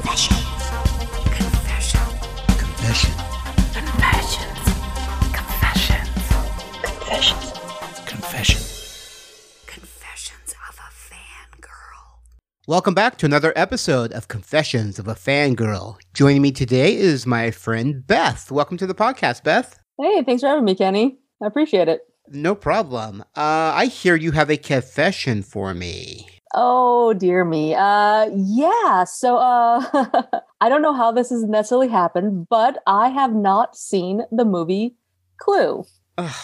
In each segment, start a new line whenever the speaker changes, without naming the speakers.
Confession. Confession.
Confession.
Confessions. Confessions. Confessions.
Confession.
Confessions of a fangirl.
Welcome back to another episode of Confessions of a Fangirl. Joining me today is my friend Beth. Welcome to the podcast, Beth.
Hey, thanks for having me, Kenny. I appreciate it.
No problem. Uh, I hear you have a confession for me.
Oh dear me. Uh yeah, so uh I don't know how this has necessarily happened, but I have not seen the movie Clue.
Ugh,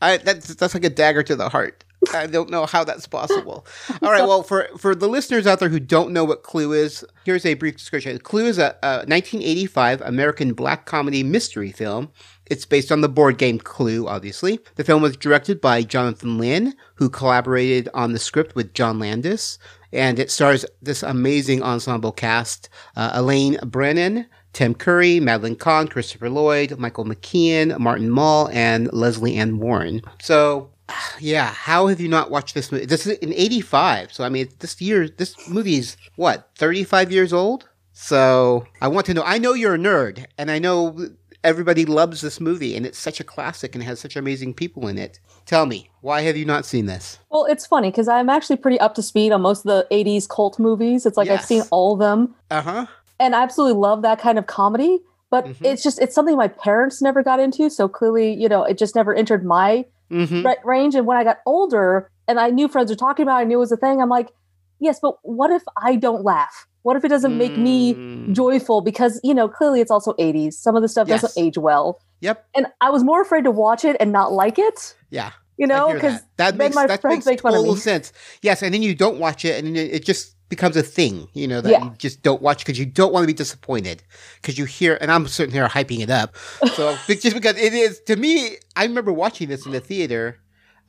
I, that's, that's like a dagger to the heart. I don't know how that's possible. All right. Well, for, for the listeners out there who don't know what Clue is, here's a brief description. Clue is a, a 1985 American black comedy mystery film. It's based on the board game Clue, obviously. The film was directed by Jonathan Lynn, who collaborated on the script with John Landis. And it stars this amazing ensemble cast uh, Eileen Brennan, Tim Curry, Madeline Kahn, Christopher Lloyd, Michael McKean, Martin Mull, and Lesley Ann Warren. So, yeah, how have you not watched this movie? This is in 85. So, I mean, this year, this movie is what, 35 years old? So, I want to know. I know you're a nerd, and I know everybody loves this movie, and it's such a classic and has such amazing people in it. Tell me, why have you not seen this?
Well, it's funny because I'm actually pretty up to speed on most of the 80s cult movies. It's like I've seen all of them.
Uh huh.
and I absolutely love that kind of comedy. But
Mhm.
it's just it's something my parents never got into, so clearly, you know, it just never entered my
Mm-hmm.
ra- range. And when I got older, and I knew friends were talking about, it, I knew it was a thing. I'm like, yes, but what if I don't laugh? What if it doesn't make me
Mm.
joyful? Because you know, clearly it's also 80s. Some of the stuff
Yes.
doesn't age well,
Yep.
and I was more afraid to watch it and not like it.
Yeah.
You know, because
that, that makes
my
that
friends
makes
make fun of me.
sense. Yes, and then you don't watch it, and it just becomes a thing. You know that
Yeah.
you just don't watch because you don't want to be disappointed because you hear, and I'm sitting here hyping it up. So just because it is to me, I remember watching this in the theater,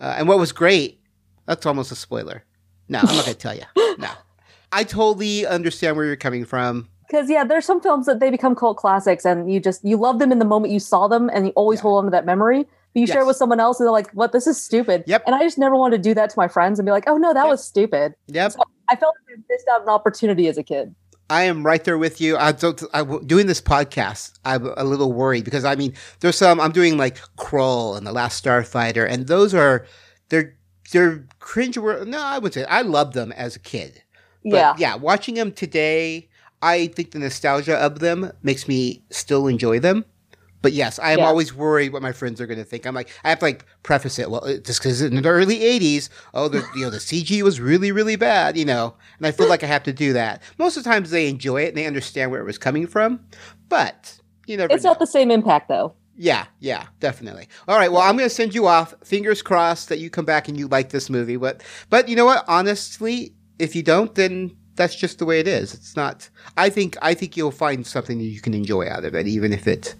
uh, and what was great. That's almost a spoiler. No, I'm not going to tell you. No, I totally understand where you're coming from.
Because yeah, there's some films that they become cult classics, and you just you love them in the moment you saw them, and you always
Yeah.
hold on to that memory. But you share it with someone else, and they're like, "What? This is stupid."
Yep.
And I just never wanted to do that to my friends and be like, "Oh no, that
Yep.
was stupid."
Yep.
I felt like I missed out on an opportunity as a kid.
I am right there with you. I don't, I, doing this podcast, I'm a little worried because I mean, there's some I'm doing like Krull and the Last Starfighter, and those are they're they're cringe. No, I would say I loved them as a kid.
Yeah,
yeah, watching them today, I think the nostalgia of them makes me still enjoy them. But yes, I am
Yeah.
always worried what my friends are going to think. I'm like, I have to like preface it. Well, it- just because in the early '80s, oh, the you know the CG was really really bad, you know, and I feel like I have to do that. Most of the times they enjoy it and they understand where it was coming from, but you never.
it's
know.
not the same impact though.
Yeah, yeah, definitely. All right, well, I'm going to send you off. Fingers crossed that you come back and you like this movie. But, but you know what? Honestly, if you don't, then that's just the way it is. It's not. I think I think you'll find something that you can enjoy out of it, even if it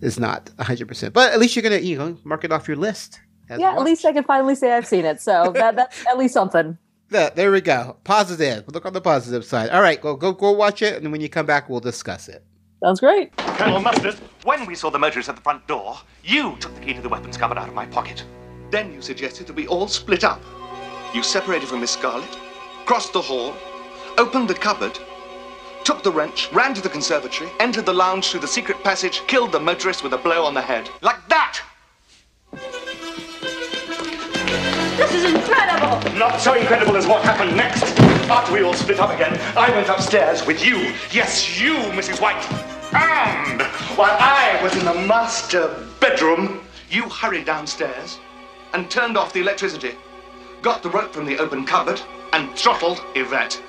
is not 100. percent But at least you're gonna, you know, mark it off your list. as
Yeah, at least I can finally say I've seen it. So that that's at least something.
There- there we go. Positive. Look on the positive side. All right, go go go watch it, and when you come back, we'll discuss it.
Sounds great.
Colonel Mustard, when we saw the motorist at the front door, you took the key to the weapons cupboard out of my pocket.
Then you suggested that we all split up. You separated from Miss Scarlet, crossed the hall, opened the cupboard, took the wrench, ran to the conservatory, entered the lounge through the secret passage, killed the motorist with a blow on the head.
Like that!
This is incredible!
Not so incredible as what happened next. After we all split up again, I went upstairs with you. Yes, you, Mrs. White. And while I was in the master bedroom,
You hurried downstairs and turned off the electricity, got the rope from the open cupboard,
and throttled Yvette.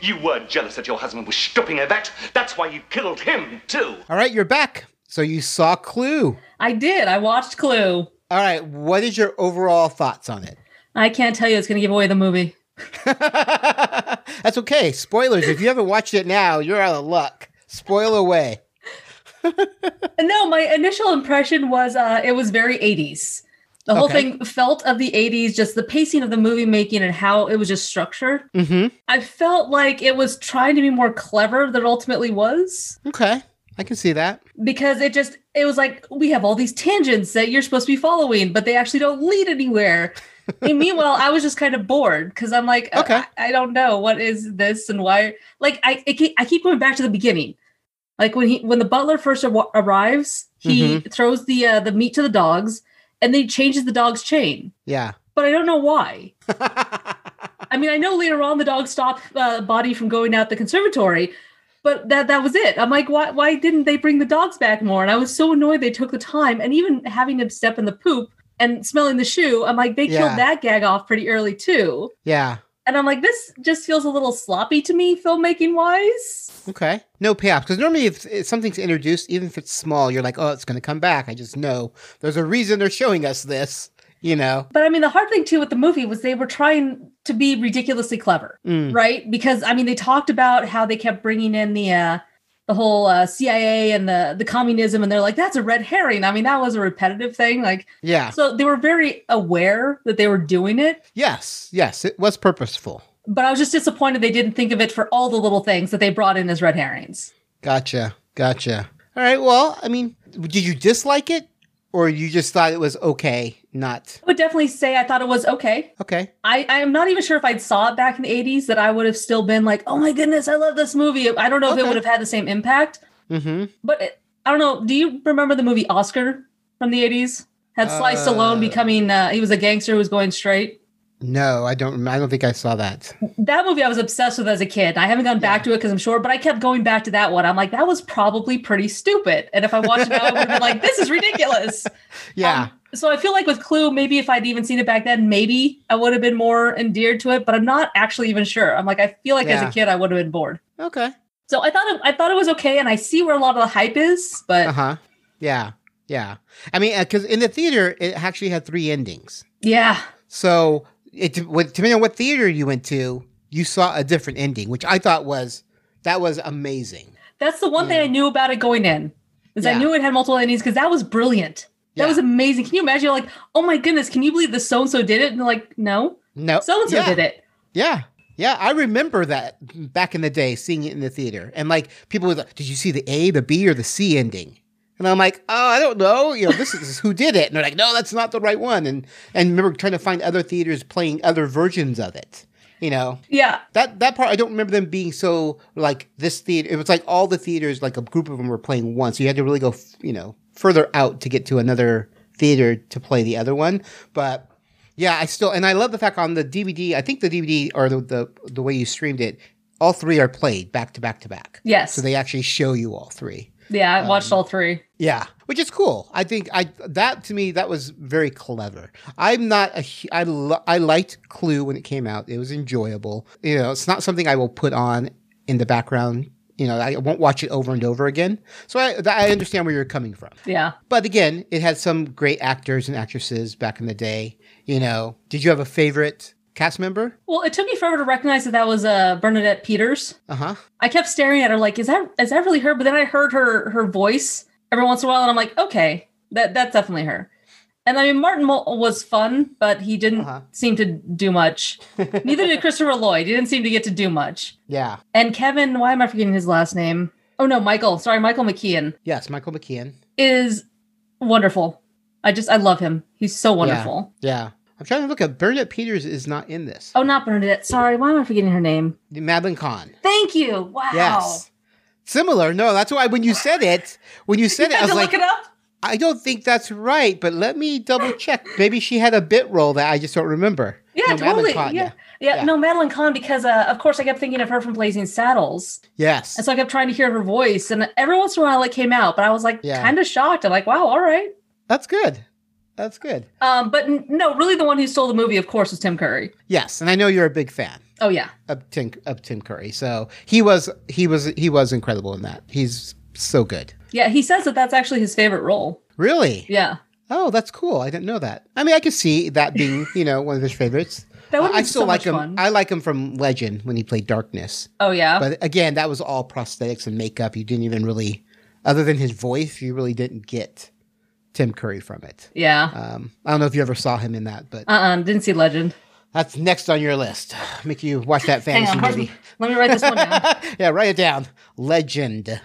You were jealous that your husband was stopping Yvette. That's why you killed him, too.
All right, you're back. So you saw Clue.
I did. I watched Clue.
All right, what is your overall thoughts on it?
I can't tell you it's going to give away the movie.
That's okay. Spoilers. If you haven't watched it now, you're out of luck. Spoil away.
No, my initial impression was uh, it was very 80s. The whole
Okay.
thing felt of the 80s, just the pacing of the movie making and how it was just structured.
Mm-hmm.
I felt like it was trying to be more clever than it ultimately was
Okay. I can see that.
because it just, it was like we have all these tangents that you're supposed to be following, but they actually don't lead anywhere. And meanwhile, I was just kind of bored because I'm like,
Okay.
I, I don't know what is this and why. Like, I I keep, I keep going back to the beginning. Like when he when the butler first ar- arrives, he throws the uh, the meat to the dogs, and then he changes the dog's chain.
Yeah.
But I don't know why. I mean, I know later on the dog stopped uh, Boddy from going out the conservatory, but that that was it. I'm like, why why didn't they bring the dogs back more? And I was so annoyed they took the time, and even having him step in the poop and smelling the shoe, I'm like, they
Yeah.
killed that gag off pretty early too.
yeah.
And I'm like, this just feels a little sloppy to me, filmmaking wise.
Okay. No payoff. Because normally, if, if something's introduced, even if it's small, you're like, oh, it's going to come back. I just know there's a reason they're showing us this, you know?
But I mean, the hard thing too with the movie was they were trying to be ridiculously clever,
Mm.
right? Because I mean, they talked about how they kept bringing in the uh, the whole uh, CIA and the the communism, and they're like, that's a red herring. I mean, that was a repetitive thing. Like,
Yeah.
so they were very aware that they were doing it.
Yes. Yes. It was purposeful.
But I was just disappointed they didn't think of it for all the little things that they brought in as red herrings.
Gotcha. Gotcha. All right. Well, I mean, did you dislike it or you just thought it was okay? Not
I would definitely say I thought it was okay.
okay.
I, I'm not even sure if I'd saw it back in the 80s that I would have still been like, oh my goodness, I love this movie. I don't know if
Okay.
it would have had the same impact,
Mm-hmm.
but it, I don't know. Do you remember the movie Oscar from the 80s? Had Sly
Uh,
Stallone becoming, uh, he was a gangster who was going straight.
No, I don't. I don't think I saw that.
That movie I was obsessed with as a kid. I haven't gone back to it because I'm short, but I kept going back to that one. I'm like, that was probably pretty stupid. And if I watched it now, I would have been like, this is ridiculous.
Yeah.
Um, so I feel like with Clue, maybe if I'd even seen it back then, maybe I would have been more endeared to it. But I'm not actually even sure. I'm like, I feel like as a kid, I would have been bored.
okay.
So I thought it, I thought it was okay, and I see where a lot of the hype is, but
Uh huh. Yeah. Yeah. I mean, because in the theater, it actually had three endings.
yeah,
So it depending on what theater you went to, you saw a different ending, which I thought was that was amazing.
that's the one thing I knew about it going in. Is I knew it had multiple endings because that was brilliant. That
Yeah.
was amazing. Can you imagine? You're like, oh my goodness, can you believe the so and so did it? And they're like, no,
No,
so and so did it.
Yeah. Yeah, I remember that back in the day, seeing it in the theater, and like people were like, "Did you see the A, the B, or the C ending?" And I'm like, "Oh, I don't know. You know, this is who did it." And they're like, "No, that's not the right one." And and remember trying to find other theaters playing other versions of it. You know,
Yeah,
that that part I don't remember them being so like this theater. It was like all the theaters, like a group of them were playing one, so you had to really go, you know, further out to get to another theater to play the other one. But yeah, I still and I love the fact on the DVD. I think the DVD or the the, the way you streamed it, all three are played back to back to back.
yes,
So they actually show you all three.
yeah. I watched
Um,
all three.
Yeah, which is cool. I think I that to me that was very clever. I'm not a I lo- I liked Clue when it came out. It was enjoyable. You know, it's not something I will put on in the background. You know, I won't watch it over and over again. So I I understand where you're coming from.
Yeah.
But again, it had some great actors and actresses back in the day. You know, did you have a favorite cast member?
Well, it took me forever to recognize that that was uh, Bernadette Peters.
Uh huh.
I kept staring at her like, is that is that really her? But then I heard her her voice every once in a while, and I'm like, okay, that that's definitely her. And I mean, Martin Mull was fun, but he didn't
Uh-huh.
seem to do much. Neither did Christopher Lloyd. He didn't seem to get to do much.
Yeah.
And Kevin, why am I forgetting his last name? Oh no, Michael. Sorry, Michael McKean
Yes, Michael McKean.
is wonderful. I just I love him. He's so wonderful.
Yeah. I'm trying to look at Bernadette Peters is not in this.
Oh, not Bernadette. Sorry, why am I forgetting her name?
Madeline Kahn.
Thank you. Wow.
Yes. Similar. No, that's why when you said it, when you said
You
it, I was
to
like,
look it up.
I don't think that's right, but let me double check. Maybe she had a bit role that I just don't remember.
Yeah,
No,
totally.
Kahn,
yeah. yeah.
Yeah.
no, Madeline Kahn, because uh, of course I kept thinking of her from Blazing Saddles.
Yes.
And so I kept trying to hear her voice. And every once in a while it came out, but I was like
Yeah.
kind of shocked. I'm like, wow, all right.
That's good. That's good.
Um, but n- no, really the one who stole the movie, of course, was Tim Curry.
Yes, and I know you're a big fan
Oh, yeah.
of Tim of Tim Curry. So he was he was he was incredible in that. He's so good.
Yeah, he says that that's actually his favorite role.
Really?
Yeah.
Oh, that's cool. I didn't know that. I mean, I could see that being, you know, one of his favorites.
That would
I
be
still
so
like
much
him.
fun.
I like him from Legend when he played Darkness.
oh, yeah.
But again, that was all prosthetics and makeup. You didn't even really, other than his voice, you really didn't get Tim Curry from it.
yeah.
Um, I don't know if you ever saw him in that, but
Uh-uh. Didn't see Legend.
that's next on your list. Make you watch that fantasy
on. Let
movie.
me, let me write this one down.
yeah, write it down. Legend.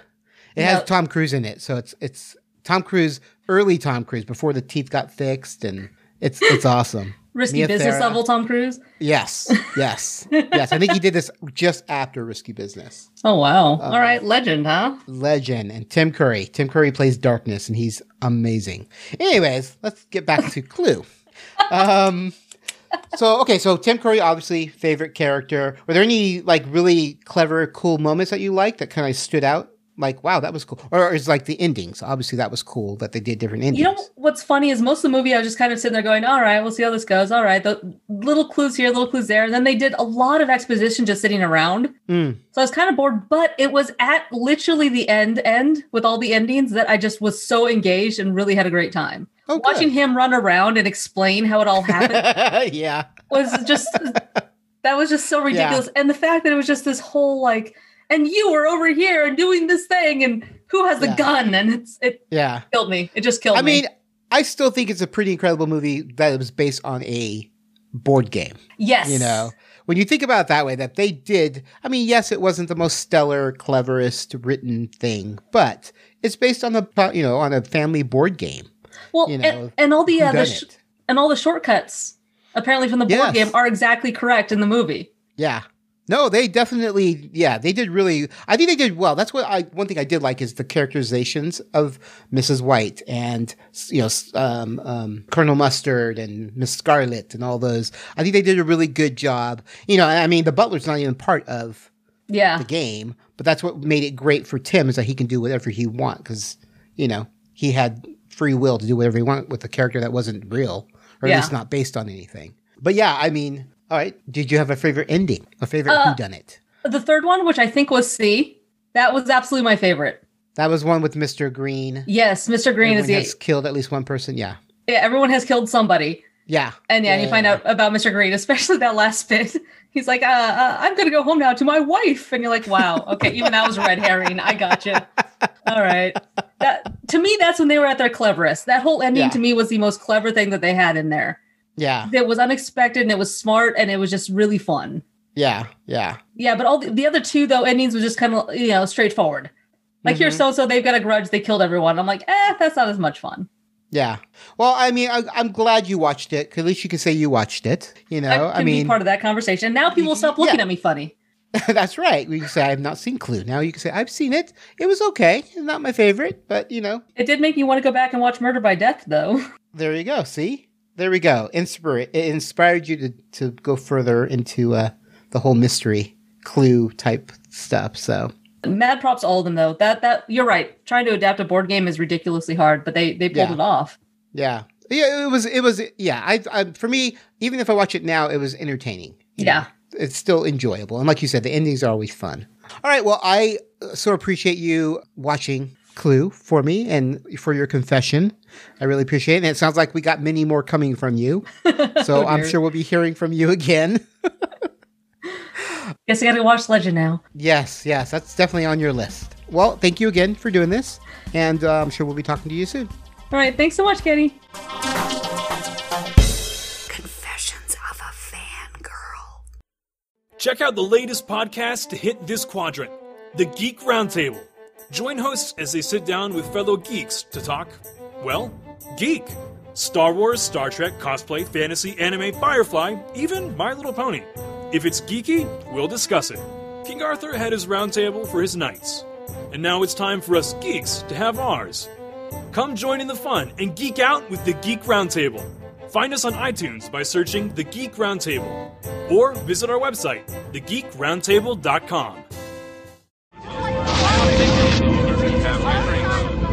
It has. Tom Cruise in it, so it's it's Tom Cruise, early Tom Cruise before the teeth got fixed, and it's it's awesome.
Risky
Mia
business
Farrow.
level Tom Cruise.
Yes, yes, yes. I think he did this just after Risky Business.
Oh wow!
Uh,
All right, legend, huh?
Legend and Tim Curry. Tim Curry plays Darkness, and he's amazing. Anyways, let's get back to Clue. Um, so okay, so Tim Curry, obviously favorite character. Were there any like really clever, cool moments that you liked that kind of stood out? Like, wow, that was cool. Or is like the endings? Obviously, that was cool that they did different endings.
You know what's funny is most of the movie I was just kind of sitting there going, "All right, we'll see how this goes." All right, the little clues here, little clues there, and then they did a lot of exposition just sitting around.
Mm.
So I was kind of bored, but it was at literally the end end with all the endings that I just was so engaged and really had a great time.
Oh,
Watching him run around and explain how it all happened
yeah.
was just that was just so ridiculous. And the fact that it was just this whole like, and you were over here and doing this thing, and who has the
Yeah.
gun? And it's it
Yeah.
killed me. It just killed
I
me.
I mean, I still think it's a pretty incredible movie that was based on a board game.
yes,
You know, when you think about it that way, that they did. I mean, yes, it wasn't the most stellar, cleverest written thing, but it's based on a you know on a family board game.
Well,
you know,
and, and all the uh, the sh- and all the shortcuts apparently from the board
Yes.
game are exactly correct in the movie.
Yeah. No, they definitely, yeah, they did really. I think they did well. That's what I. One thing I did like is the characterizations of Mrs. White and you know um, um, Colonel Mustard and Miss Scarlet and all those. I think they did a really good job. You know, I mean, the butler's not even part of
Yeah,
the game, but that's what made it great for Tim is that he can do whatever he want because you know he had free will to do whatever he wanted with a character that wasn't real or at least not based on anything. But yeah, I mean, all right. Did you have a favorite ending? A favorite
Uh,
who done it?
the third one, which I think was C, that was absolutely my favorite.
That was one with Mr. Green.
Yes, Mr. Green
Everyone
is the
has killed at least one person. Yeah,
yeah, everyone has killed somebody.
yeah,
And yeah, and you find
Yeah.
out about Mr. Green, especially that last bit. He's like, uh, uh, I'm going to go home now to my wife. And you're like, wow, okay, even that was a red herring. I got you. All right. That, to me, that's when they were at their cleverest. That whole ending
Yeah.
to me was the most clever thing that they had in there.
Yeah,
It was unexpected and it was smart and it was just really fun.
yeah, yeah.
Yeah, but all the, the other two, though, endings was just kind of, you know, straightforward. Like
Mm-hmm.
here, so so they've got a grudge, they killed everyone. I'm like, eh, that's not as much fun.
Yeah. Well, I mean, I, I'm glad you watched it. At least you can say you watched it. You know,
I
I, mean,
be part of that conversation. Now people stop looking
Yeah.
at me funny.
that's right. You can say I have not seen Clue. Now you can say I've seen it. It was okay. Not my favorite, but you know,
It did make me want to go back and watch Murder by Death, though.
there you go. See, there we go. Inspire it inspired you to to go further into uh, the whole mystery Clue type stuff. So
Mad props to all of them though. That that you're right. Trying to adapt a board game is ridiculously hard, but they they pulled
Yeah.
it off.
yeah, yeah. It was it was yeah. I, I for me, even if I watch it now, it was entertaining. you know.
Yeah.
it's still enjoyable. And like you said, the endings are always fun. All right. Well, I uh, so appreciate you watching Clue for me and for your confession. I really appreciate it. And it sounds like we got many more coming from you. So
Oh,
I'm sure we'll be hearing from you again.
Guess I gotta watch Legend now.
yes, yes. That's definitely on your list. Well, thank you again for doing this. And uh, I'm sure we'll be talking to you soon.
All right, thanks so much, Kenny.
Confessions of a Fangirl.
Check out the latest podcast to hit this quadrant the Geek Roundtable. Join hosts as they sit down with fellow geeks to talk, well, geek. Star Wars, Star Trek, cosplay, fantasy, anime, Firefly, even My Little Pony. If it's geeky, we'll discuss it. King Arthur had his roundtable for his knights. And now it's time for us geeks to have ours. Come join in the fun and geek out with the Geek Roundtable. Find us on iTunes by searching The Geek Roundtable or visit our website, thegeekroundtable.com.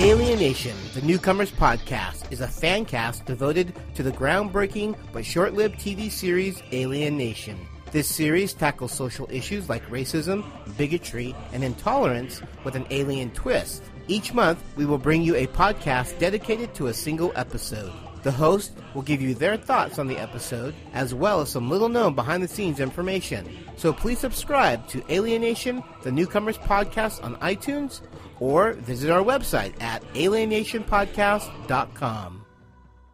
Alienation, the Newcomers Podcast, is a fan cast devoted to the groundbreaking but short lived TV series Alien Nation. This series tackles social issues like racism, bigotry, and intolerance with an alien twist. Each month, we will bring you a podcast dedicated to a single episode.
The host will give you their thoughts on the episode, as well as some little known behind the scenes information. So please subscribe to Alienation, the Newcomers Podcast on iTunes, or visit our website at alienationpodcast.com.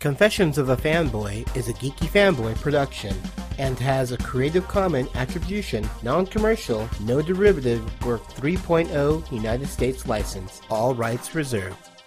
Confessions of a Fanboy is a geeky fanboy production and has a Creative Commons Attribution, Non-Commercial, No Derivative, Work 3.0 United States license. All rights reserved.